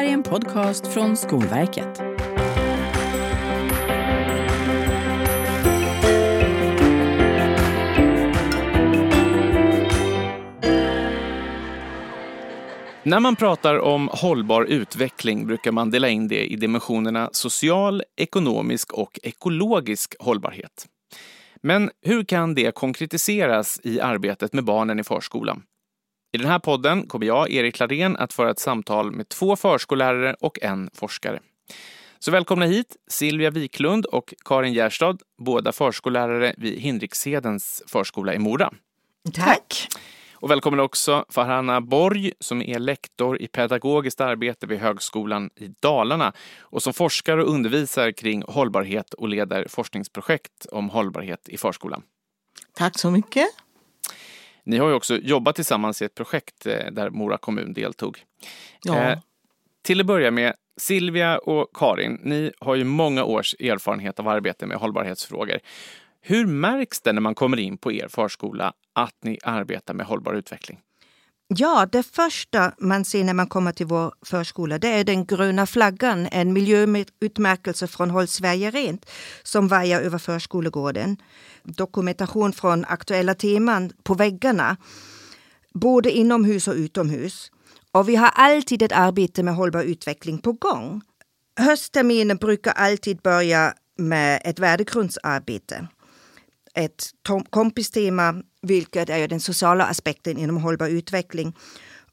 här är en podcast från Skolverket. När man pratar om hållbar utveckling brukar man dela in det i dimensionerna social, ekonomisk och ekologisk hållbarhet. Men hur kan det konkretiseras i arbetet med barnen i förskolan? I den här podden kommer jag, Erik Klarén, att föra ett samtal med två förskollärare och en forskare. Så välkomna hit Silvia Wiklund och Karin Gärstad, båda förskollärare vid Hindriksedens förskola i Mora. Tack. Och välkommen också Farhana Borg som är lektor i pedagogiskt arbete vid Högskolan i Dalarna och som forskar och undervisar kring hållbarhet och leder forskningsprojekt om hållbarhet i förskolan. Tack så mycket. Ni har ju också jobbat tillsammans i ett projekt eh, där Mora kommun deltog. Ja. Eh, till att börja med, Silvia och Karin, ni har ju många års erfarenhet av arbete med hållbarhetsfrågor. Hur märks det när man kommer in på er förskola att ni arbetar med hållbar utveckling? Ja, det första man ser när man kommer till vår förskola det är den gröna flaggan, en miljöutmärkelse från Håll Sverige Rent som vajar över förskolegården. Dokumentation från aktuella teman på väggarna, både inomhus och utomhus. Och vi har alltid ett arbete med hållbar utveckling på gång. Höstterminen brukar alltid börja med ett värdegrundsarbete ett kompistema, vilket är den sociala aspekten inom hållbar utveckling.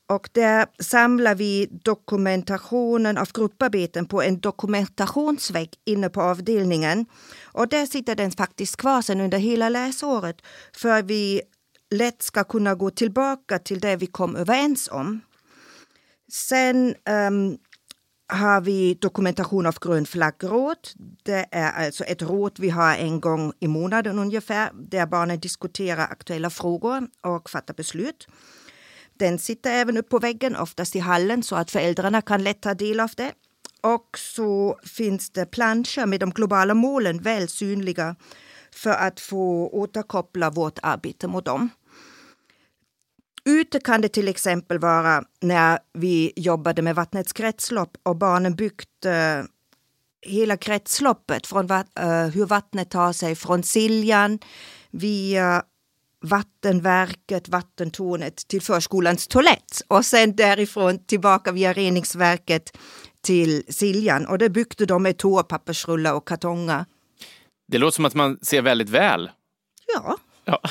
Och där samlar vi dokumentationen av grupparbeten på en dokumentationsvägg inne på avdelningen. Och där sitter den faktiskt kvar sen under hela läsåret för vi lätt ska kunna gå tillbaka till det vi kom överens om. Sen um, har vi dokumentation av grön flaggråd. Det är alltså ett råd vi har en gång i månaden ungefär där barnen diskuterar aktuella frågor och fattar beslut. Den sitter även upp på väggen, oftast i hallen, så att föräldrarna kan lätt ta del av det. Och så finns det planscher med de globala målen väl synliga för att få återkoppla vårt arbete mot dem. Ute kan det till exempel vara när vi jobbade med vattnets kretslopp och barnen byggt uh, hela kretsloppet från uh, hur vattnet tar sig från Siljan via vattenverket, vattentornet till förskolans toalett och sen därifrån tillbaka via reningsverket till Siljan. Och det byggde de med toapappersrullar och kartonger. Det låter som att man ser väldigt väl. Ja. ja.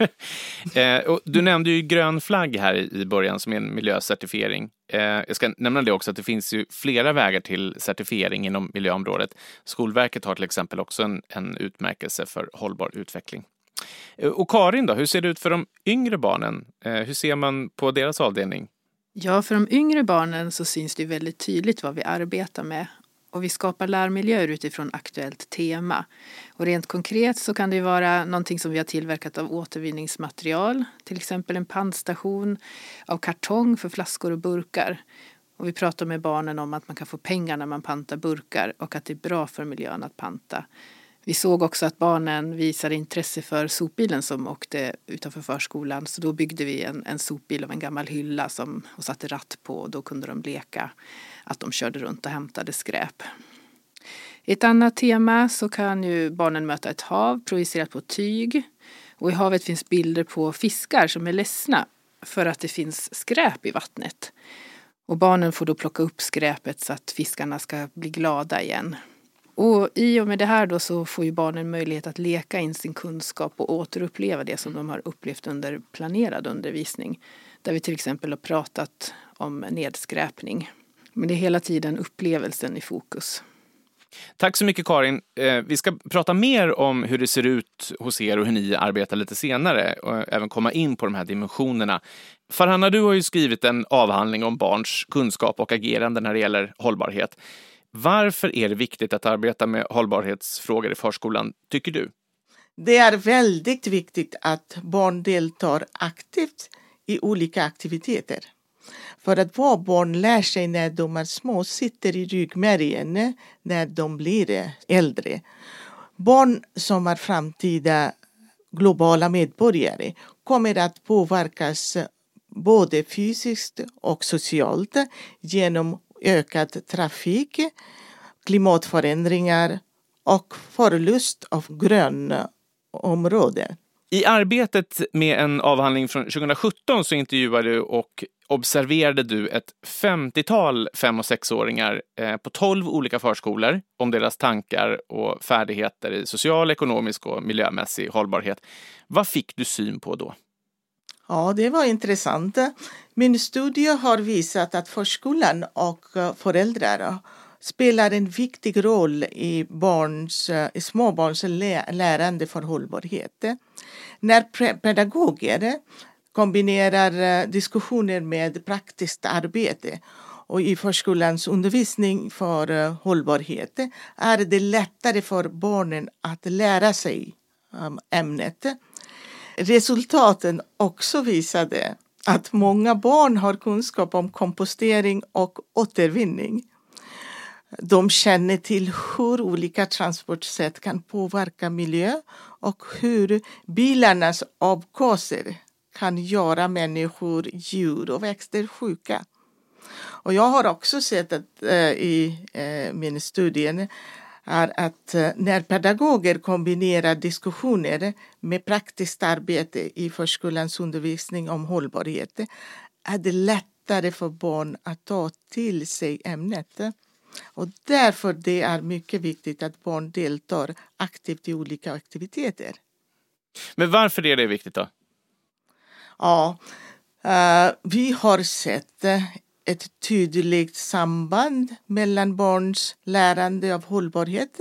eh, och du nämnde ju grön flagg här i början som är en miljöcertifiering. Eh, jag ska nämna det också att det finns ju flera vägar till certifiering inom miljöområdet. Skolverket har till exempel också en, en utmärkelse för hållbar utveckling. Eh, och Karin då, hur ser det ut för de yngre barnen? Eh, hur ser man på deras avdelning? Ja, för de yngre barnen så syns det väldigt tydligt vad vi arbetar med och vi skapar lärmiljöer utifrån aktuellt tema. Och rent konkret så kan det vara någonting som vi har tillverkat av återvinningsmaterial, till exempel en pantstation av kartong för flaskor och burkar. Och vi pratar med barnen om att man kan få pengar när man pantar burkar och att det är bra för miljön att panta. Vi såg också att barnen visade intresse för sopbilen som åkte utanför förskolan så då byggde vi en, en sopbil av en gammal hylla som, och satte ratt på och då kunde de leka att de körde runt och hämtade skräp. I ett annat tema så kan ju barnen möta ett hav projicerat på tyg och i havet finns bilder på fiskar som är ledsna för att det finns skräp i vattnet. Och barnen får då plocka upp skräpet så att fiskarna ska bli glada igen. Och i och med det här då så får ju barnen möjlighet att leka in sin kunskap och återuppleva det som de har upplevt under planerad undervisning. Där vi till exempel har pratat om nedskräpning. Men det är hela tiden upplevelsen i fokus. Tack så mycket Karin. Eh, vi ska prata mer om hur det ser ut hos er och hur ni arbetar lite senare och även komma in på de här dimensionerna. Farhanna, du har ju skrivit en avhandling om barns kunskap och agerande när det gäller hållbarhet. Varför är det viktigt att arbeta med hållbarhetsfrågor i förskolan, tycker du? Det är väldigt viktigt att barn deltar aktivt i olika aktiviteter. För att vad barn lär sig när de är små sitter i ryggmärgen när de blir äldre. Barn som är framtida globala medborgare kommer att påverkas både fysiskt och socialt genom ökad trafik, klimatförändringar och förlust av grönområden. I arbetet med en avhandling från 2017 så intervjuade du och observerade du ett 50-tal fem och sexåringar eh, på 12 olika förskolor om deras tankar och färdigheter i social, ekonomisk och miljömässig hållbarhet. Vad fick du syn på då? Ja, det var intressant. Min studie har visat att förskolan och eh, föräldrar spelar en viktig roll i, barns, eh, i småbarns lärande för hållbarhet. När pedagoger kombinerar eh, diskussioner med praktiskt arbete och i förskolans undervisning för eh, hållbarhet är det lättare för barnen att lära sig um, ämnet resultaten också visade att många barn har kunskap om kompostering och återvinning. De känner till hur olika transportsätt kan påverka miljö och hur bilarnas avgaser kan göra människor, djur och växter sjuka. Och jag har också sett att, eh, i eh, min studie är att eh, när pedagoger kombinerar diskussioner med praktiskt arbete i förskolans undervisning om hållbarhet är det lättare för barn att ta till sig ämnet. Och därför det är mycket viktigt att barn deltar aktivt i olika aktiviteter. Men varför är det viktigt då? Ja, eh, vi har sett eh, ett tydligt samband mellan barns lärande av hållbarhet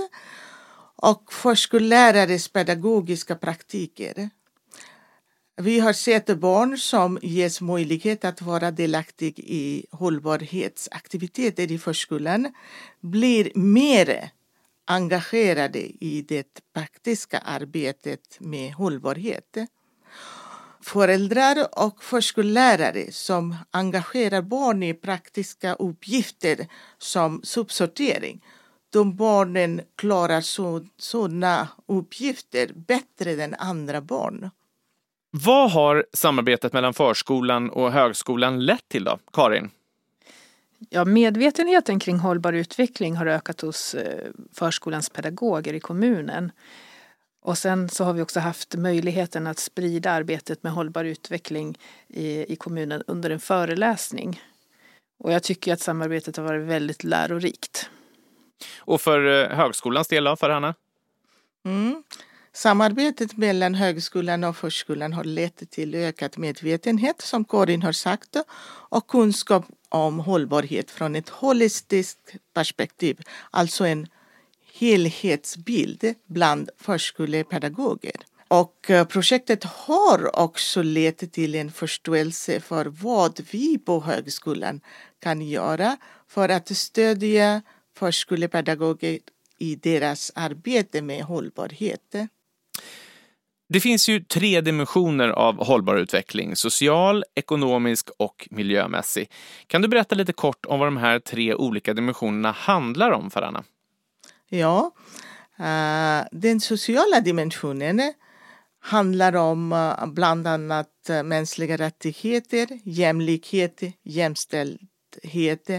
och förskollärares pedagogiska praktiker. Vi har sett barn som ges möjlighet att vara delaktiga i hållbarhetsaktiviteter i förskolan blir mer engagerade i det praktiska arbetet med hållbarhet föräldrar och förskollärare som engagerar barn i praktiska uppgifter som sopsortering. De barnen klarar så, sådana uppgifter bättre än andra barn. Vad har samarbetet mellan förskolan och högskolan lett till då, Karin? Ja, medvetenheten kring hållbar utveckling har ökat hos eh, förskolans pedagoger i kommunen. Och sen så har vi också haft möjligheten att sprida arbetet med hållbar utveckling i, i kommunen under en föreläsning. Och jag tycker att samarbetet har varit väldigt lärorikt. Och för eh, högskolans del då, för Hanna? Mm. Samarbetet mellan högskolan och förskolan har lett till ökad medvetenhet, som Karin har sagt, och kunskap om hållbarhet från ett holistiskt perspektiv, alltså en helhetsbild bland förskolepedagoger. Och eh, projektet har också lett till en förståelse för vad vi på högskolan kan göra för att stödja förskolepedagoger i deras arbete med hållbarhet. Det finns ju tre dimensioner av hållbar utveckling, social, ekonomisk och miljömässig. Kan du berätta lite kort om vad de här tre olika dimensionerna handlar om, Farana? Ja, eh, den sociala dimensionen eh, handlar om eh, bland annat mänskliga rättigheter, jämlikhet, jämställdhet,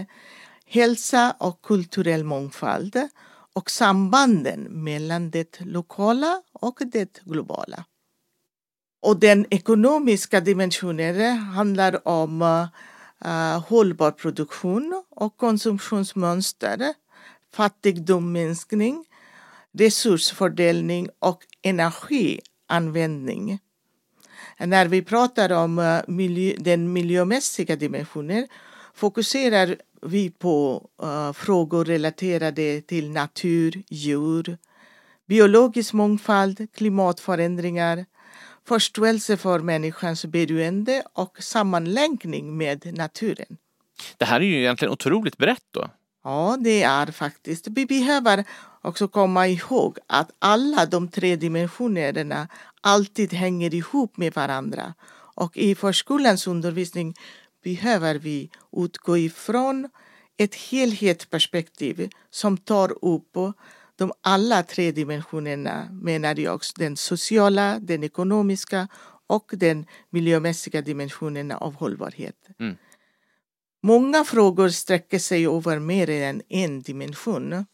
hälsa och kulturell mångfald och sambanden mellan det lokala och det globala. Och den ekonomiska dimensionen handlar om uh, hållbar produktion och konsumtionsmönster fattigdomsminskning, resursfördelning och energianvändning. När vi pratar om eh, miljö, den miljömässiga dimensionen fokuserar vi på uh, frågor relaterade till natur, djur, biologisk mångfald, klimatförändringar, förståelse för människans beroende och sammanlänkning med naturen. Det här är ju egentligen otroligt brett då. Ja, det är faktiskt. Vi behöver också komma ihåg att alla de tre dimensionerna alltid hänger ihop med varandra. Och i förskolans undervisning behöver vi utgå ifrån ett helhetsperspektiv som tar upp de alla tre dimensionerna, menar jag, den sociala, den ekonomiska och den miljömässiga dimensionen av hållbarhet. Mm. Många frågor sträcker sig över mer än en dimension.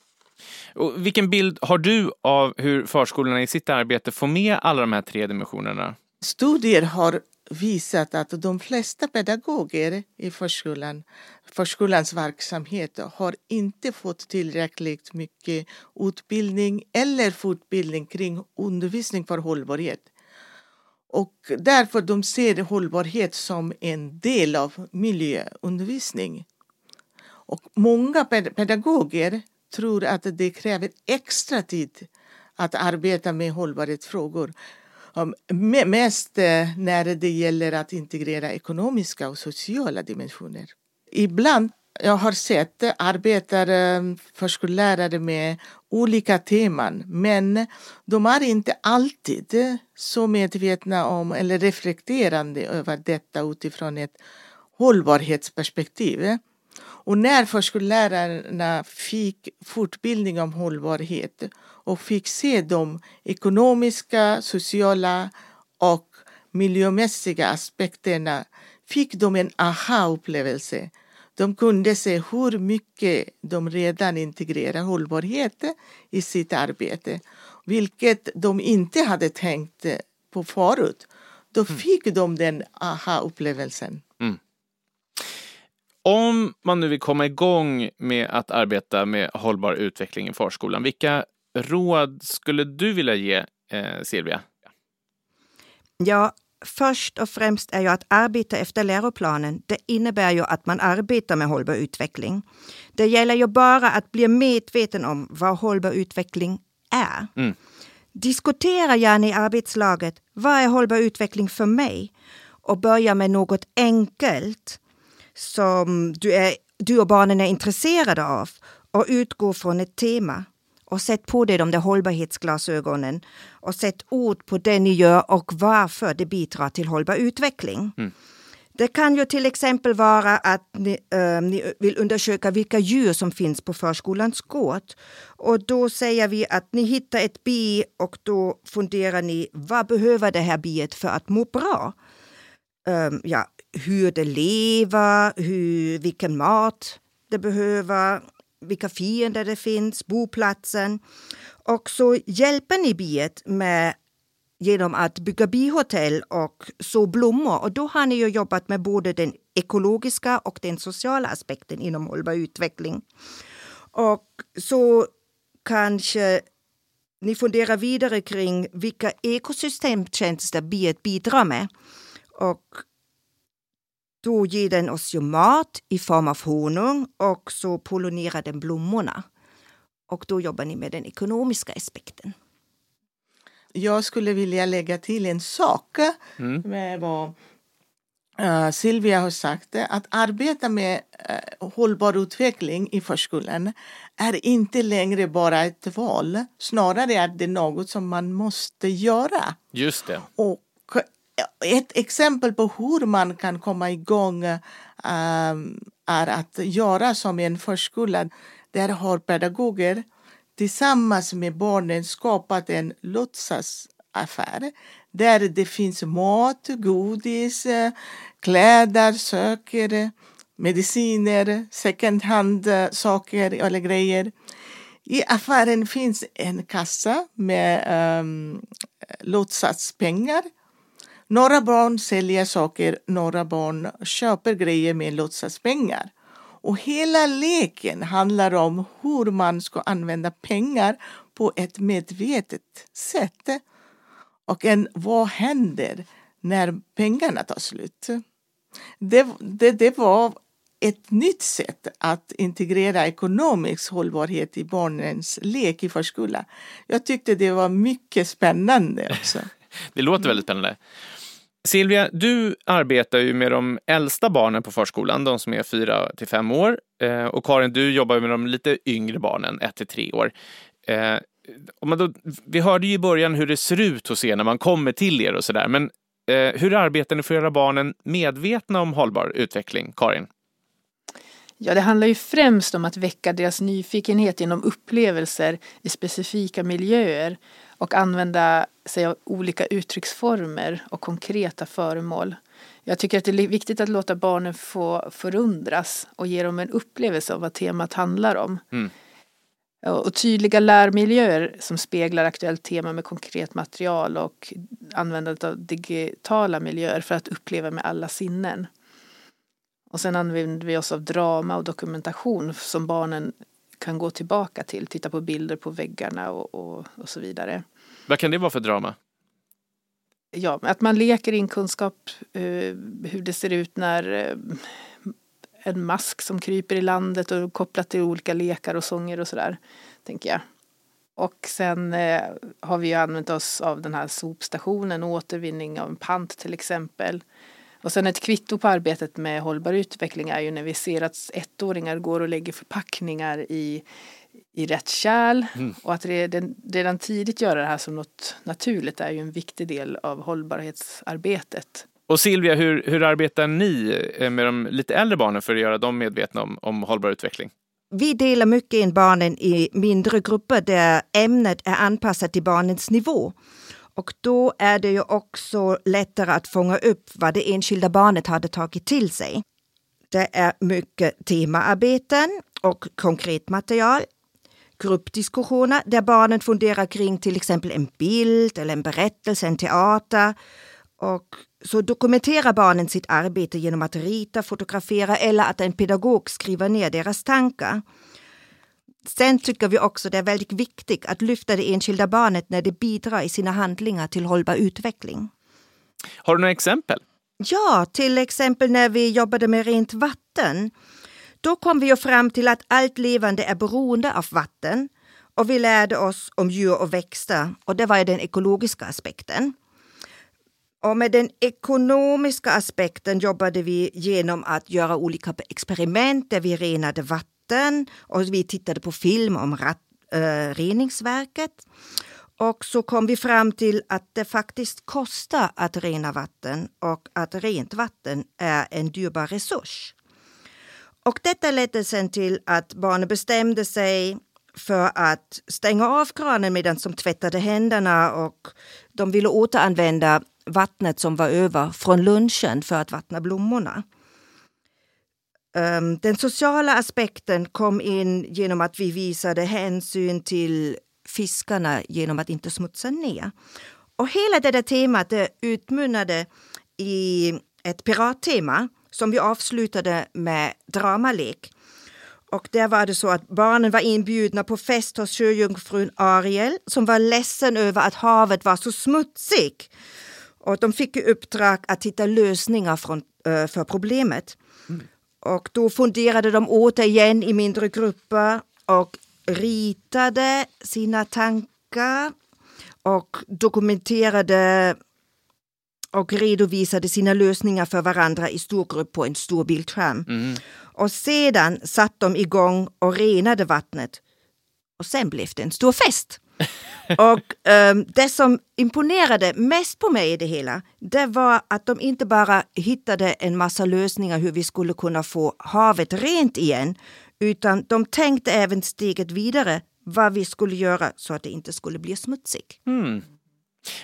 Och vilken bild har du av hur förskolorna i sitt arbete får med alla de här tre dimensionerna? Studier har visat att de flesta pedagoger i förskolan, förskolans verksamhet har inte fått tillräckligt mycket utbildning eller fortbildning kring undervisning för hållbarhet. Och därför de ser hållbarhet som en del av miljöundervisning. Och många pedagoger tror att det kräver extra tid att arbeta med hållbarhetsfrågor. Mest eh, när det gäller att integrera ekonomiska och sociala dimensioner. Ibland jag har sett arbetar förskollärare med olika teman men de är inte alltid så medvetna om eller reflekterande över detta utifrån ett hållbarhetsperspektiv. Och när förskollärarna fick fortbildning om hållbarhet och fick se de ekonomiska, sociala och miljömässiga aspekterna fick de en aha-upplevelse. De kunde se hur mycket de redan integrerar hållbarhet i sitt arbete, vilket de inte hade tänkt på förut. Då mm. fick mm. de den aha-upplevelsen. Mm. Om man nu vill komma igång med att arbeta med hållbar utveckling i förskolan, vilka råd skulle du vilja ge eh, Silvia? Ja, först och främst är ju att arbeta efter läroplanen. Det innebär ju att man arbetar med hållbar utveckling. Det gäller ju bara att bli medveten om vad hållbar utveckling är. Mm. Diskutera gärna i arbetslaget. Vad är hållbar utveckling för mig? Och börja med något enkelt som du, är, du och barnen är intresserade av och utgå från ett tema. Och sätt på dig de där hållbarhetsglasögonen och sätt ord på det ni gör och varför det bidrar till hållbar utveckling. Mm. Det kan ju till exempel vara att ni, äh, ni, vill undersöka vilka djur som finns på förskolans gård. Och då säger vi att ni hittar ett bi och då funderar ni vad behöver det här biet för att må bra? Um, ja, hur det lever, hur, vilken mat det behöver, vilka fiender det finns, boplatsen. Och så hjälper ni biet med genom att bygga bihotell och så blommor. Och då har ni ju jobbat med både den ekologiska och den sociala aspekten inom hållbar utveckling. Och så kanske ni funderar vidare kring vilka ekosystemtjänster biet bidrar med. Och då ger den oss ju mat i form av honung och så pollinerar den blommorna. Och då jobbar ni med den ekonomiska aspekten. Jag skulle vilja lägga till en sak mm. med vad uh, Silvia har sagt. Att arbeta med hållbar utveckling i förskolan är inte längre bara ett val. Snarare är det något som man måste göra. Just det. Och ett exempel på hur man kan komma igång eh, är att göra som en förskola. Där har pedagoger tillsammans med barnen skapat en låtsasaffär där det finns mat, godis, kläder, söker, mediciner, second hand saker eller grejer. I affären finns en kassa med ehm, um, låtsaspengar några barn säljer saker, några barn köper grejer med låtsaspengar. Och hela leken handlar om hur man ska använda pengar på ett medvetet sätt. Och en, vad händer när pengarna tar slut? Det, det, det var ett nytt sätt att integrera ekonomisk hållbarhet i barnens lek i förskolan. Jag tyckte det var mycket spännande också. det låter väldigt spännande. Silvia, du arbetar ju med de äldsta barnen på förskolan, de som är 4 till 5 år. Eh, och Karin, du jobbar med de lite yngre barnen, 1 till 3 år. Eh, då, vi hörde ju i början hur det ser ut hos er när man kommer till er och sådär. Men eh, hur arbetar ni för att göra barnen medvetna om hållbar utveckling, Karin? Ja, det handlar ju främst om att väcka deras nyfikenhet genom upplevelser i specifika miljöer och använda sig av olika uttrycksformer och konkreta föremål. Jag tycker att det är viktigt att låta barnen få förundras och ge dem en upplevelse av vad temat handlar om. Mm. Och tydliga lärmiljöer som speglar aktuellt tema med konkret material och användandet av digitala miljöer för att uppleva med alla sinnen. Och sen använder vi oss av drama och dokumentation som barnen kan gå tillbaka till, titta på bilder på väggarna och, och, och så vidare. Vad kan det vara för drama? Ja, att man leker in kunskap eh, hur det ser ut när eh, en mask som kryper i landet och kopplat till olika lekar och sånger och sådär, tänker jag. Och sen eh, har vi ju använt oss av den här sopstationen, återvinning av en pant till exempel. Och sen ett kvitto på arbetet med hållbar utveckling är ju när vi ser att ettåringar går och lägger förpackningar i, i rätt kärl. Mm. Och att redan, redan tidigt göra det här som något naturligt är ju en viktig del av hållbarhetsarbetet. Och Silvia, hur, hur arbetar ni eh, med de lite äldre barnen för att göra dem medvetna om, om hållbar utveckling? Vi delar mycket in barnen i mindre grupper där ämnet är anpassat till barnens nivå. Och då är det ju också lättare att fånga upp vad det enskilda barnet hade tagit till sig. Det är mycket temaarbeten och konkret material. Gruppdiskussioner där barnen funderar kring till exempel en bild eller en berättelse, en teater. Och så dokumenterar barnen sitt arbete genom att rita, fotografera eller att en pedagog skriver ner deras tankar. Sen tycker vi också det är väldigt viktigt att lyfta det enskilda barnet när det bidrar i sina handlingar till hållbar utveckling. Har du några exempel? Ja, till exempel när vi jobbade med rent vatten. Då kom vi fram till att allt levande är beroende av vatten och vi lärde oss om djur och växter och det var den ekologiska aspekten. Och med den ekonomiska aspekten jobbade vi genom att göra olika experiment där vi renade vatten och vi tittade på film om rat, äh, reningsverket. Och så kom vi fram till att det faktiskt kostar att rena vatten och att rent vatten är en dyrbar resurs. Och detta ledde sen till att barnen bestämde sig för att stänga av kranen medan de tvättade händerna och de ville återanvända vattnet som var över från lunchen för att vattna blommorna. Ehm, den sociala aspekten kom in genom att vi visade hänsyn till fiskarna genom att inte smutsa ner. Och hela det där temat det utmynnade i ett pirattema som vi avslutade med dramalek. Och där var det så att barnen var inbjudna på fest hos sjöjungfrun Ariel som var ledsen över att havet var så smutsigt. Och de fick i uppdrag att hitta lösningar från, eh, för problemet. Och då funderade de återigen i mindre grupper och ritade sina tankar och dokumenterade och redovisade sina lösningar för varandra i stor grupp på en stor bildskärm. Mm. Och sedan satt de igång och renade vattnet. Och sen blev det en stor fest. och um, det som imponerade mest på mig i det hela, det var att de inte bara hittade en massa lösningar hur vi skulle kunna få havet rent igen, utan de tänkte även steget vidare vad vi skulle göra så att det inte skulle bli smutsigt. Mm.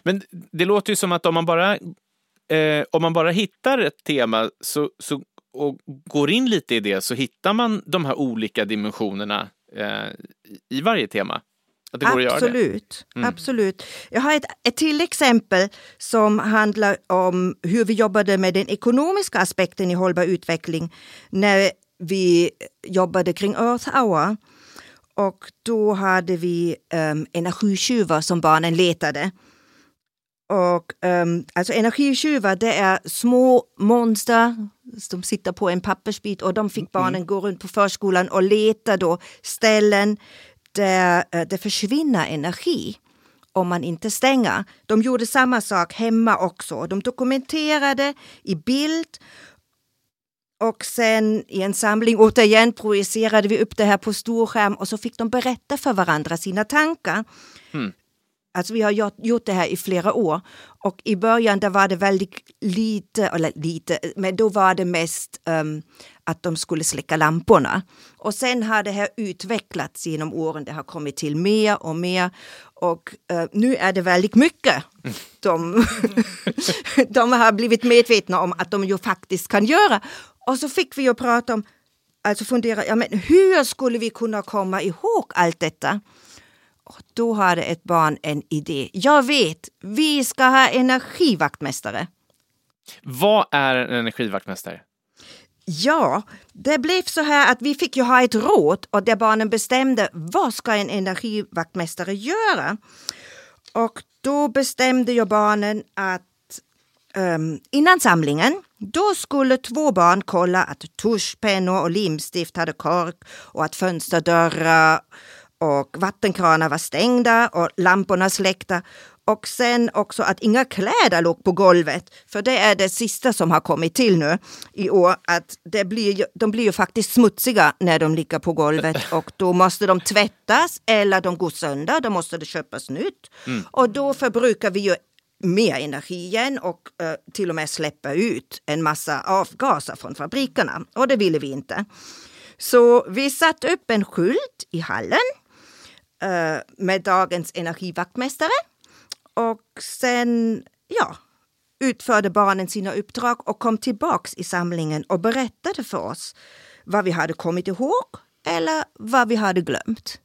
Men det låter ju som att om man bara, eh, om man bara hittar ett tema så, så, och går in lite i det så hittar man de här olika dimensionerna eh, i varje tema. Att det går absolut, att göra det. Mm. absolut. Jag har ett, ett till exempel som handlar om hur vi jobbade med den ekonomiska aspekten i hållbar utveckling när vi jobbade kring Earth Hour. Och då hade vi um, energitjuvar som barnen letade. Och um, alltså energitjuvar det är små monster som sitter på en pappersbit och de fick mm. barnen gå runt på förskolan och leta då ställen Eh, det försvinner energi om man inte stänger. De gjorde samma sak hemma också. De dokumenterade i bild och sen i en samling återigen projicerade vi upp det här på storskärm och så fick de berätta för varandra sina tankar. Mm. Alltså vi har gjort, gjort det här i flera år och i början där var det väldigt lite, eller lite, men då var det mest um, att de skulle släcka lamporna. Och sen har det här utvecklats genom åren, det har kommit till mer och mer och uh, nu är det väldigt mycket. De, de har blivit medvetna om att de ju faktiskt kan göra. Och så fick vi ju prata om, alltså fundera, ja men hur skulle vi kunna komma ihåg allt detta? Då hade ett barn en idé. Jag vet, vi ska ha energivaktmästare. Vad är en energivaktmästare? Ja, det blev så här att vi fick ju ha ett råd och där barnen bestämde vad ska en energivaktmästare göra? Och då bestämde ju barnen att um, innan samlingen då skulle två barn kolla att tusch, pennor och limstift hade kork och att fönsterdörrar och vattenkranar var stängda och lamporna släckta. Och sen också att inga kläder låg på golvet, för det är det sista som har kommit till nu i år. Att det blir, de blir ju faktiskt smutsiga när de ligger på golvet och då måste de tvättas eller de går sönder, då måste det köpas nytt. Mm. Och då förbrukar vi ju mer energi igen och uh, till och med släppa ut en massa avgaser från fabrikerna. Och det ville vi inte. Så vi satte upp en skylt i hallen Eh, med dagens energivaktmästare. Och sen, ja, utförde barnen sina uppdrag och kom tillbaks i samlingen och berättade för oss vad vi hade kommit ihåg eller vad vi hade glömt.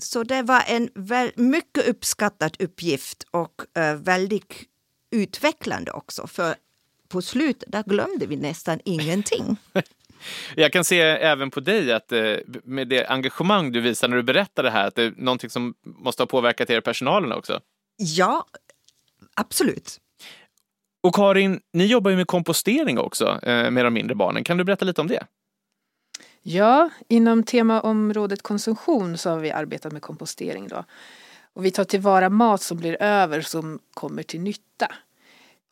Så det var en mycket uppskattad uppgift och eh, väldigt utvecklande också. För på slutet där glömde vi nästan ingenting. Jag kan se även på dig att eh, med det engagemang du visar när du berättar det här, att det är någonting som måste ha påverkat er personalen också. Ja, absolut. Och Karin, ni jobbar ju med kompostering också eh, med de mindre barnen. Kan du berätta lite om det? Ja, inom temaområdet konsumtion så har vi arbetat med kompostering då. Och vi tar tillvara mat som blir över som kommer till nytta.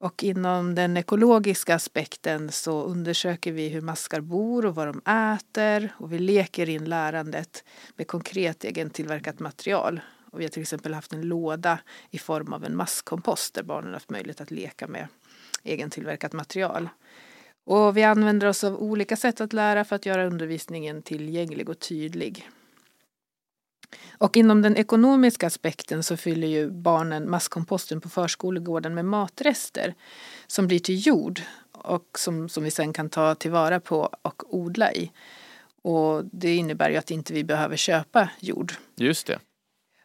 Och inom den ekologiska aspekten så undersöker vi hur maskar bor och vad de äter och vi leker in lärandet med konkret egentillverkat material. Och vi har till exempel haft en låda i form av en maskkompost där barnen haft möjlighet att leka med egentillverkat material. Och vi använder oss av olika sätt att lära för att göra undervisningen tillgänglig och tydlig. Och inom den ekonomiska aspekten så fyller ju barnen masskomposten på förskolegården med matrester som blir till jord och som, som vi sen kan ta tillvara på och odla i. Och det innebär ju att inte vi behöver köpa jord. Just det.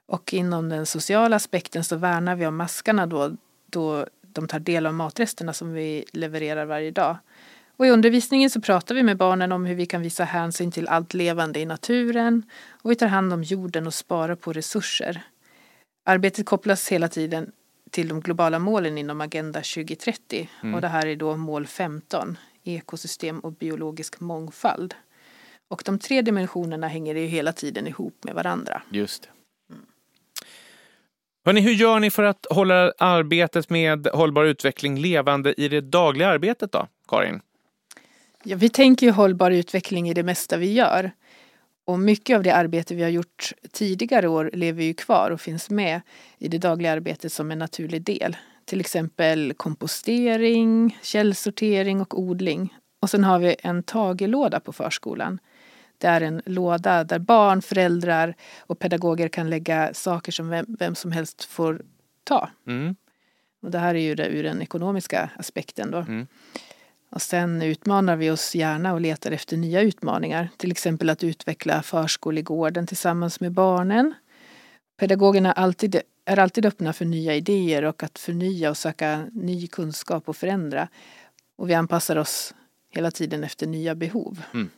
Och inom den sociala aspekten så värnar vi om maskarna då, då de tar del av matresterna som vi levererar varje dag. Och I undervisningen så pratar vi med barnen om hur vi kan visa hänsyn till allt levande i naturen och vi tar hand om jorden och sparar på resurser. Arbetet kopplas hela tiden till de globala målen inom Agenda 2030 mm. och det här är då mål 15, ekosystem och biologisk mångfald. Och de tre dimensionerna hänger ju hela tiden ihop med varandra. Just det. Hörrni, hur gör ni för att hålla arbetet med hållbar utveckling levande i det dagliga arbetet då, Karin? Ja, vi tänker ju hållbar utveckling i det mesta vi gör. Och mycket av det arbete vi har gjort tidigare år lever ju kvar och finns med i det dagliga arbetet som en naturlig del. Till exempel kompostering, källsortering och odling. Och sen har vi en tagelåda på förskolan. Det är en låda där barn, föräldrar och pedagoger kan lägga saker som vem, vem som helst får ta. Mm. Och det här är ju det ur den ekonomiska aspekten då. Mm. Och sen utmanar vi oss gärna och letar efter nya utmaningar. Till exempel att utveckla förskolegården tillsammans med barnen. Pedagogerna alltid, är alltid öppna för nya idéer och att förnya och söka ny kunskap och förändra. Och vi anpassar oss hela tiden efter nya behov. Mm.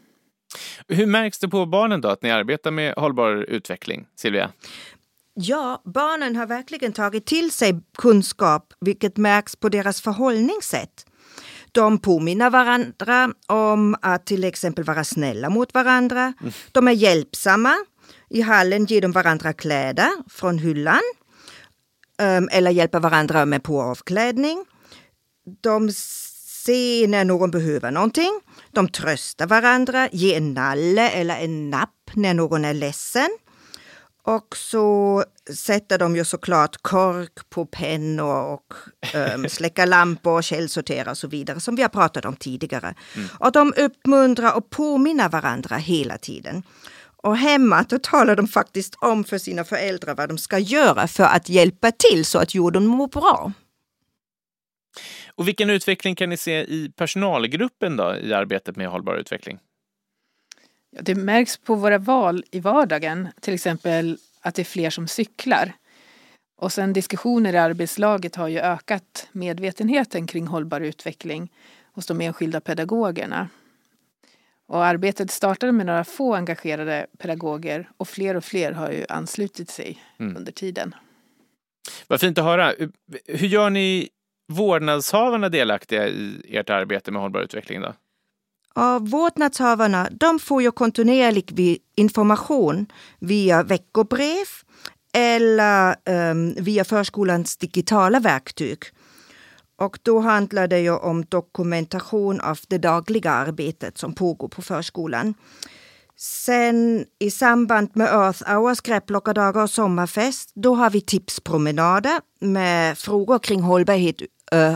Hur märks det på barnen då att ni arbetar med hållbar utveckling, Silvia? Ja, barnen har verkligen tagit till sig kunskap, vilket märks på deras förhållningssätt. De påminner varandra om att till exempel vara snälla mot varandra. Mm. De är hjälpsamma. I hallen ger de varandra kläder från hyllan ehm, eller hjälper varandra med på avklädning. De ser när någon behöver någonting. De tröstar varandra, ger en nalle eller en napp när någon är ledsen. Och så sätter de ju såklart kork på pennor och um, släcker lampor, källsorterar och så vidare som vi har pratat om tidigare. Mm. Och de uppmuntrar och påminner varandra hela tiden. Och hemma då talar de faktiskt om för sina föräldrar vad de ska göra för att hjälpa till så att jorden mår bra. Och vilken utveckling kan ni se i personalgruppen då, i arbetet med hållbar utveckling? Det märks på våra val i vardagen, till exempel att det är fler som cyklar. Och sen diskussioner i arbetslaget har ju ökat medvetenheten kring hållbar utveckling hos de enskilda pedagogerna. Och arbetet startade med några få engagerade pedagoger och fler och fler har ju anslutit sig mm. under tiden. Vad fint att höra. Hur gör ni vårdnadshavarna delaktiga i ert arbete med hållbar utveckling? Då? Vårdnadshavarna de får ju kontinuerlig information via veckobrev eller um, via förskolans digitala verktyg. Och då handlar det ju om dokumentation av det dagliga arbetet som pågår på förskolan. Sen i samband med Earth Hour, skräpplockardagar och sommarfest, då har vi tipspromenader med frågor kring hållbarhet uh,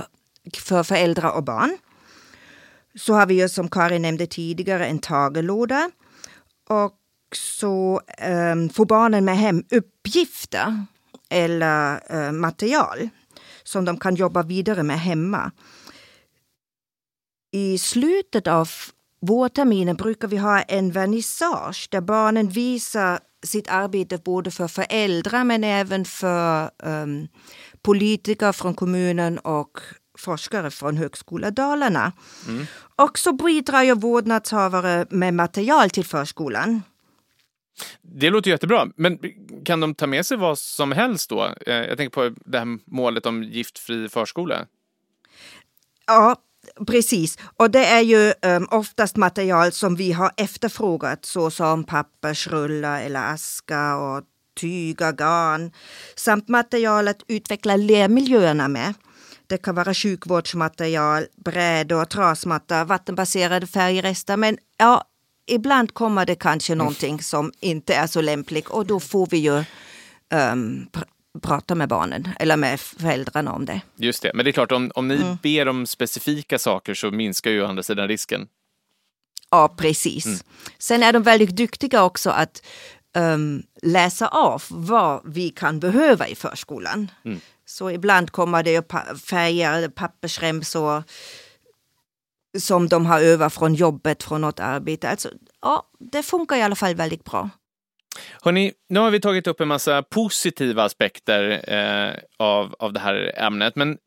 för föräldrar och barn. Så har vi ju som Karin nämnde tidigare en tagelåda. Och så um, får barnen med hem uppgifter eller uh, material som de kan jobba vidare med hemma. I slutet av vårterminen brukar vi ha en vernissage där barnen visar sitt arbete både för föräldrar men även för um, politiker från kommunen och forskare från Högskolan Dalarna. Mm. Och så bidrar ju vårdnadshavare med material till förskolan. Det låter jättebra, men kan de ta med sig vad som helst då? Eh, jag tänker på det här målet om giftfri förskola. Ja, precis. Och det är ju um, oftast material som vi har efterfrågat såsom pappersrullar eller aska och tyg och garn samt material att utveckla lermiljöerna med. Det kan vara sjukvårdsmaterial, brädor, trasmatta, vattenbaserade färgrester. Men ja, ibland kommer det kanske någonting som inte är så lämpligt och då får vi ju um, pr prata med barnen eller med föräldrarna om det. Just det, men det är klart om, om ni mm. ber om specifika saker så minskar ju å andra sidan risken. Ja, precis. Mm. Sen är de väldigt duktiga också att um, läsa av vad vi kan behöva i förskolan. Mm. Så ibland kommer det färger, pappersremsor som de har övat från jobbet, från något arbete. Alltså, ja, det funkar i alla fall väldigt bra. Hörrni, nu har vi tagit upp en massa positiva aspekter eh, av, av det här ämnet, men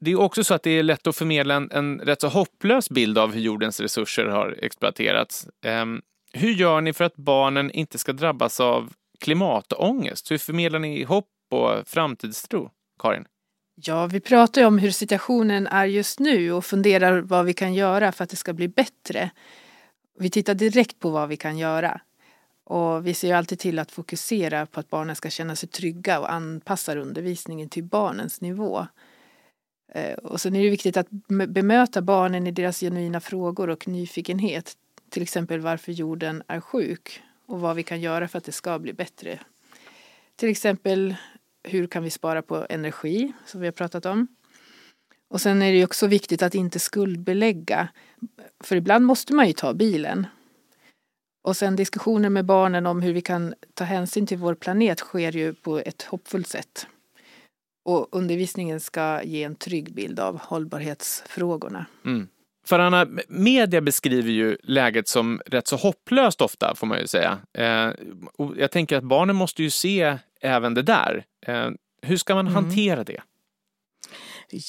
det är också så att det är lätt att förmedla en, en rätt så hopplös bild av hur jordens resurser har exploaterats. Eh, hur gör ni för att barnen inte ska drabbas av klimatångest? Hur förmedlar ni hopp och framtidstro? Karin? Ja, vi pratar ju om hur situationen är just nu och funderar vad vi kan göra för att det ska bli bättre. Vi tittar direkt på vad vi kan göra. Och vi ser ju alltid till att fokusera på att barnen ska känna sig trygga och anpassar undervisningen till barnens nivå. Eh, och sen är det viktigt att bemöta barnen i deras genuina frågor och nyfikenhet. Till exempel varför jorden är sjuk och vad vi kan göra för att det ska bli bättre. Till exempel hur kan vi spara på energi, som vi har pratat om. Och sen är det också viktigt att inte skuldbelägga. För ibland måste man ju ta bilen. Och sen diskussioner med barnen om hur vi kan ta hänsyn till vår planet sker ju på ett hoppfullt sätt. Och undervisningen ska ge en trygg bild av hållbarhetsfrågorna. Mm. För Anna, media beskriver ju läget som rätt så hopplöst ofta, får man ju säga. Eh, och jag tänker att barnen måste ju se även det där. Eh, hur ska man mm. hantera det?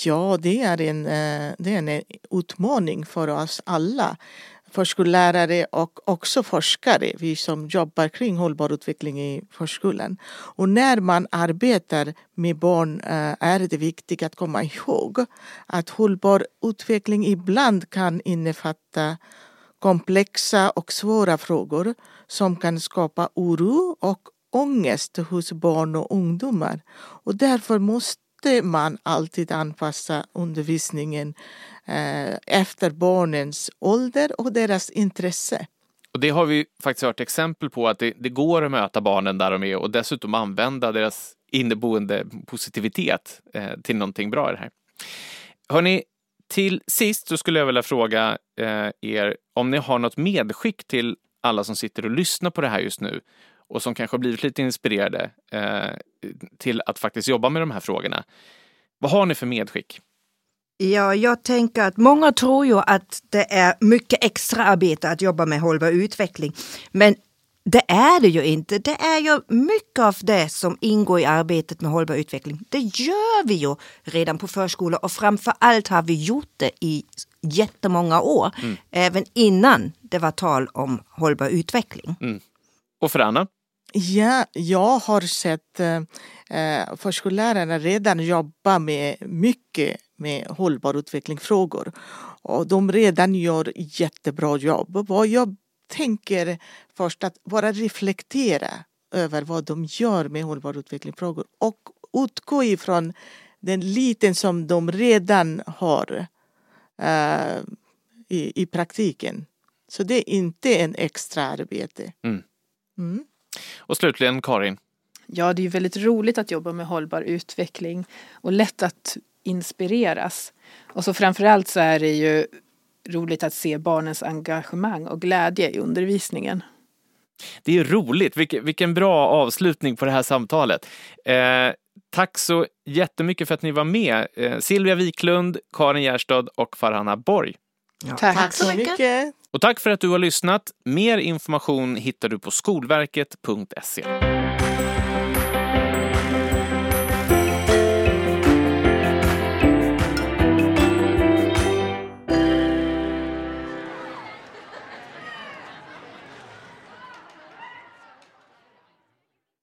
Ja, det är, en, eh, det är en utmaning för oss alla förskollärare och också forskare, vi som jobbar kring hållbar utveckling i förskolan. Och när man arbetar med barn eh, är det viktigt att komma ihåg att hållbar utveckling ibland kan innefatta komplexa och svåra frågor som kan skapa oro och ångest hos barn och ungdomar. Och därför måste man alltid anpassa undervisningen eh, efter barnens ålder och deras intresse. Och det har vi faktiskt hört exempel på att det, det går att möta barnen där de är och dessutom använda deras inneboende positivitet eh, till någonting bra i det här. Hörni, till sist så skulle jag vilja fråga eh, er om ni har något medskick till alla som sitter och lyssnar på det här just nu och som kanske har blivit lite inspirerade eh, till att faktiskt jobba med de här frågorna. Vad har ni för medskick? Ja, jag tänker att många tror ju att det är mycket extra arbete att jobba med hållbar utveckling. Men det är det ju inte. Det är ju mycket av det som ingår i arbetet med hållbar utveckling. Det gör vi ju redan på förskola och framför allt har vi gjort det i jättemånga år. Mm. Även innan det var tal om hållbar utveckling. Mm. Och för Anna? Ja, jag har sett eh, förskollärarna redan jobba med mycket med hållbar utvecklingsfrågor. Och de redan gör jättebra jobb. Vad jag tänker först att bara reflektera över vad de gör med hållbar utvecklingsfrågor och utgå ifrån den liten som de redan har uh, i, i praktiken. Så det är inte en extra arbete. Mm. Mm. Och slutligen Karin. Ja, det är väldigt roligt att jobba med hållbar utveckling och lätt att inspireras. Och så framförallt så är det ju roligt att se barnens engagemang och glädje i undervisningen. Det är roligt, vilken, vilken bra avslutning på det här samtalet. Eh, tack så jättemycket för att ni var med. Eh, Silvia Wiklund, Karin Gärstad och Farhana Borg. Ja. Tack, tack så mycket. Och tack för att du har lyssnat. Mer information hittar du på skolverket.se.